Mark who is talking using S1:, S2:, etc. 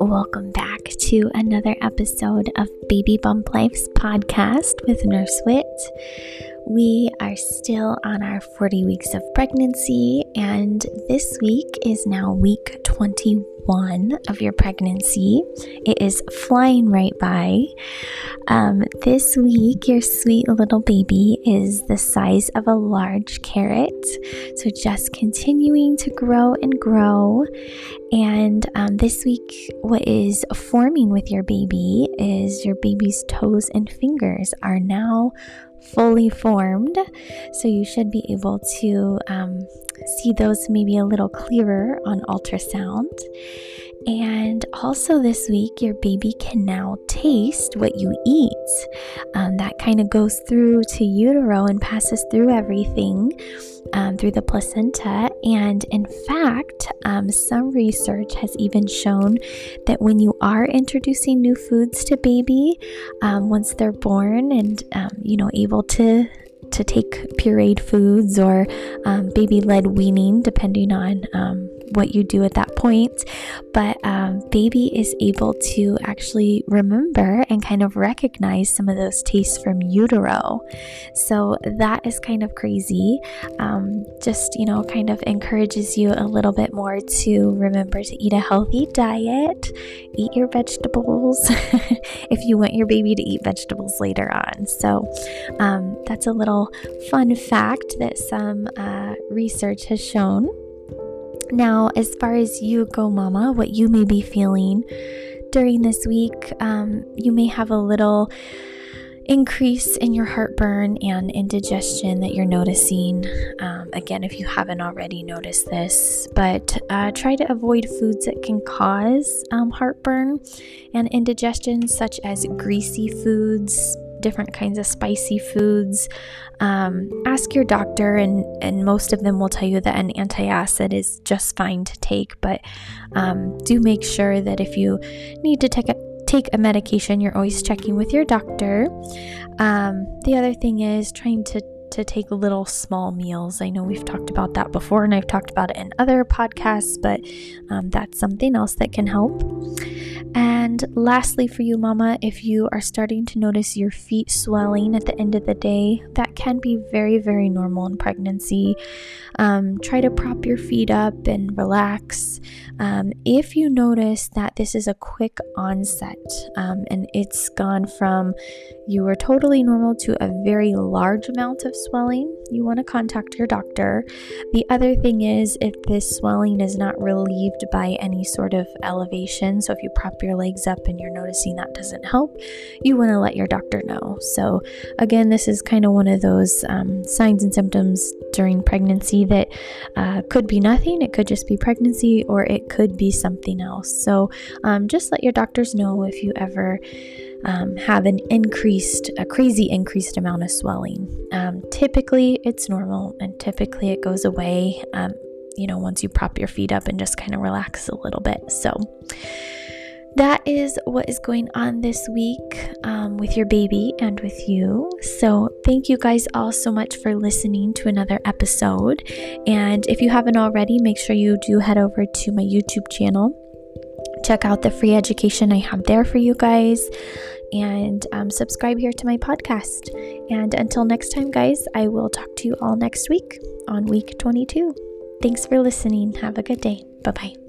S1: Welcome back to another episode of Baby Bump Life's podcast with Nurse Wit. We are still on our 40 weeks of pregnancy, and this week is now week 21 of your pregnancy. It is flying right by. Um, this week, your sweet little baby is the size of a large carrot, so just continuing to grow and grow. And um, this week, what is forming with your baby is your baby's toes and fingers are now fully formed. So you should be able to um, see those maybe a little clearer on ultrasound. And also, this week, your baby can now taste what you eat. Um, that kind of goes through to utero and passes through everything um, through the placenta. And in fact, um, some research has even shown that when you are introducing new foods to baby, um, once they're born and um, you know able to to take pureed foods or um, baby led weaning, depending on what you do at that point. But um, baby is able to actually remember and kind of recognize some of those tastes from utero. So that is kind of crazy. Um, just, you know, kind of encourages you a little bit more to remember to eat a healthy diet, eat your vegetables if you want your baby to eat vegetables later on. So um, that's a little fun fact that some uh, research has shown. Now, as far as you go, Mama, what you may be feeling during this week, um, you may have a little increase in your heartburn and indigestion that you're noticing. Um, again, if you haven't already noticed this, but uh, try to avoid foods that can cause um, heartburn and indigestion, such as greasy foods, different kinds of spicy foods. Um, ask your doctor, and, and most of them will tell you that an antacid is just fine to take. But um, do make sure that if you need to take a take a medication, you're always checking with your doctor. Um, the other thing is trying to to take little small meals. I know we've talked about that before, and I've talked about it in other podcasts, but um, that's something else that can help. And lastly, for you, Mama, if you are starting to notice your feet swelling at the end of the day, that can be very, very normal in pregnancy. Um, try to prop your feet up and relax. Um, if you notice that this is a quick onset um, and it's gone from you were totally normal to a very large amount of swelling, you want to contact your doctor. The other thing is, if this swelling is not relieved by any sort of elevation, so if you prop your legs up and you're noticing that doesn't help, you want to let your doctor know. So, again, this is kind of one of those um, signs and symptoms during pregnancy that uh, could be nothing, it could just be pregnancy, or it could be something else. So, um, just let your doctors know if you ever um, have an increased, a crazy increased amount of swelling. Um, typically, it's normal and typically it goes away, um, you know, once you prop your feet up and just kind of relax a little bit. So, that is what is going on this week um, with your baby and with you. So, thank you guys all so much for listening to another episode. And if you haven't already, make sure you do head over to my YouTube channel check out the free education I have there for you guys and um, subscribe here to my podcast. And until next time, guys, I will talk to you all next week on week 22. Thanks for listening. Have a good day. Bye bye.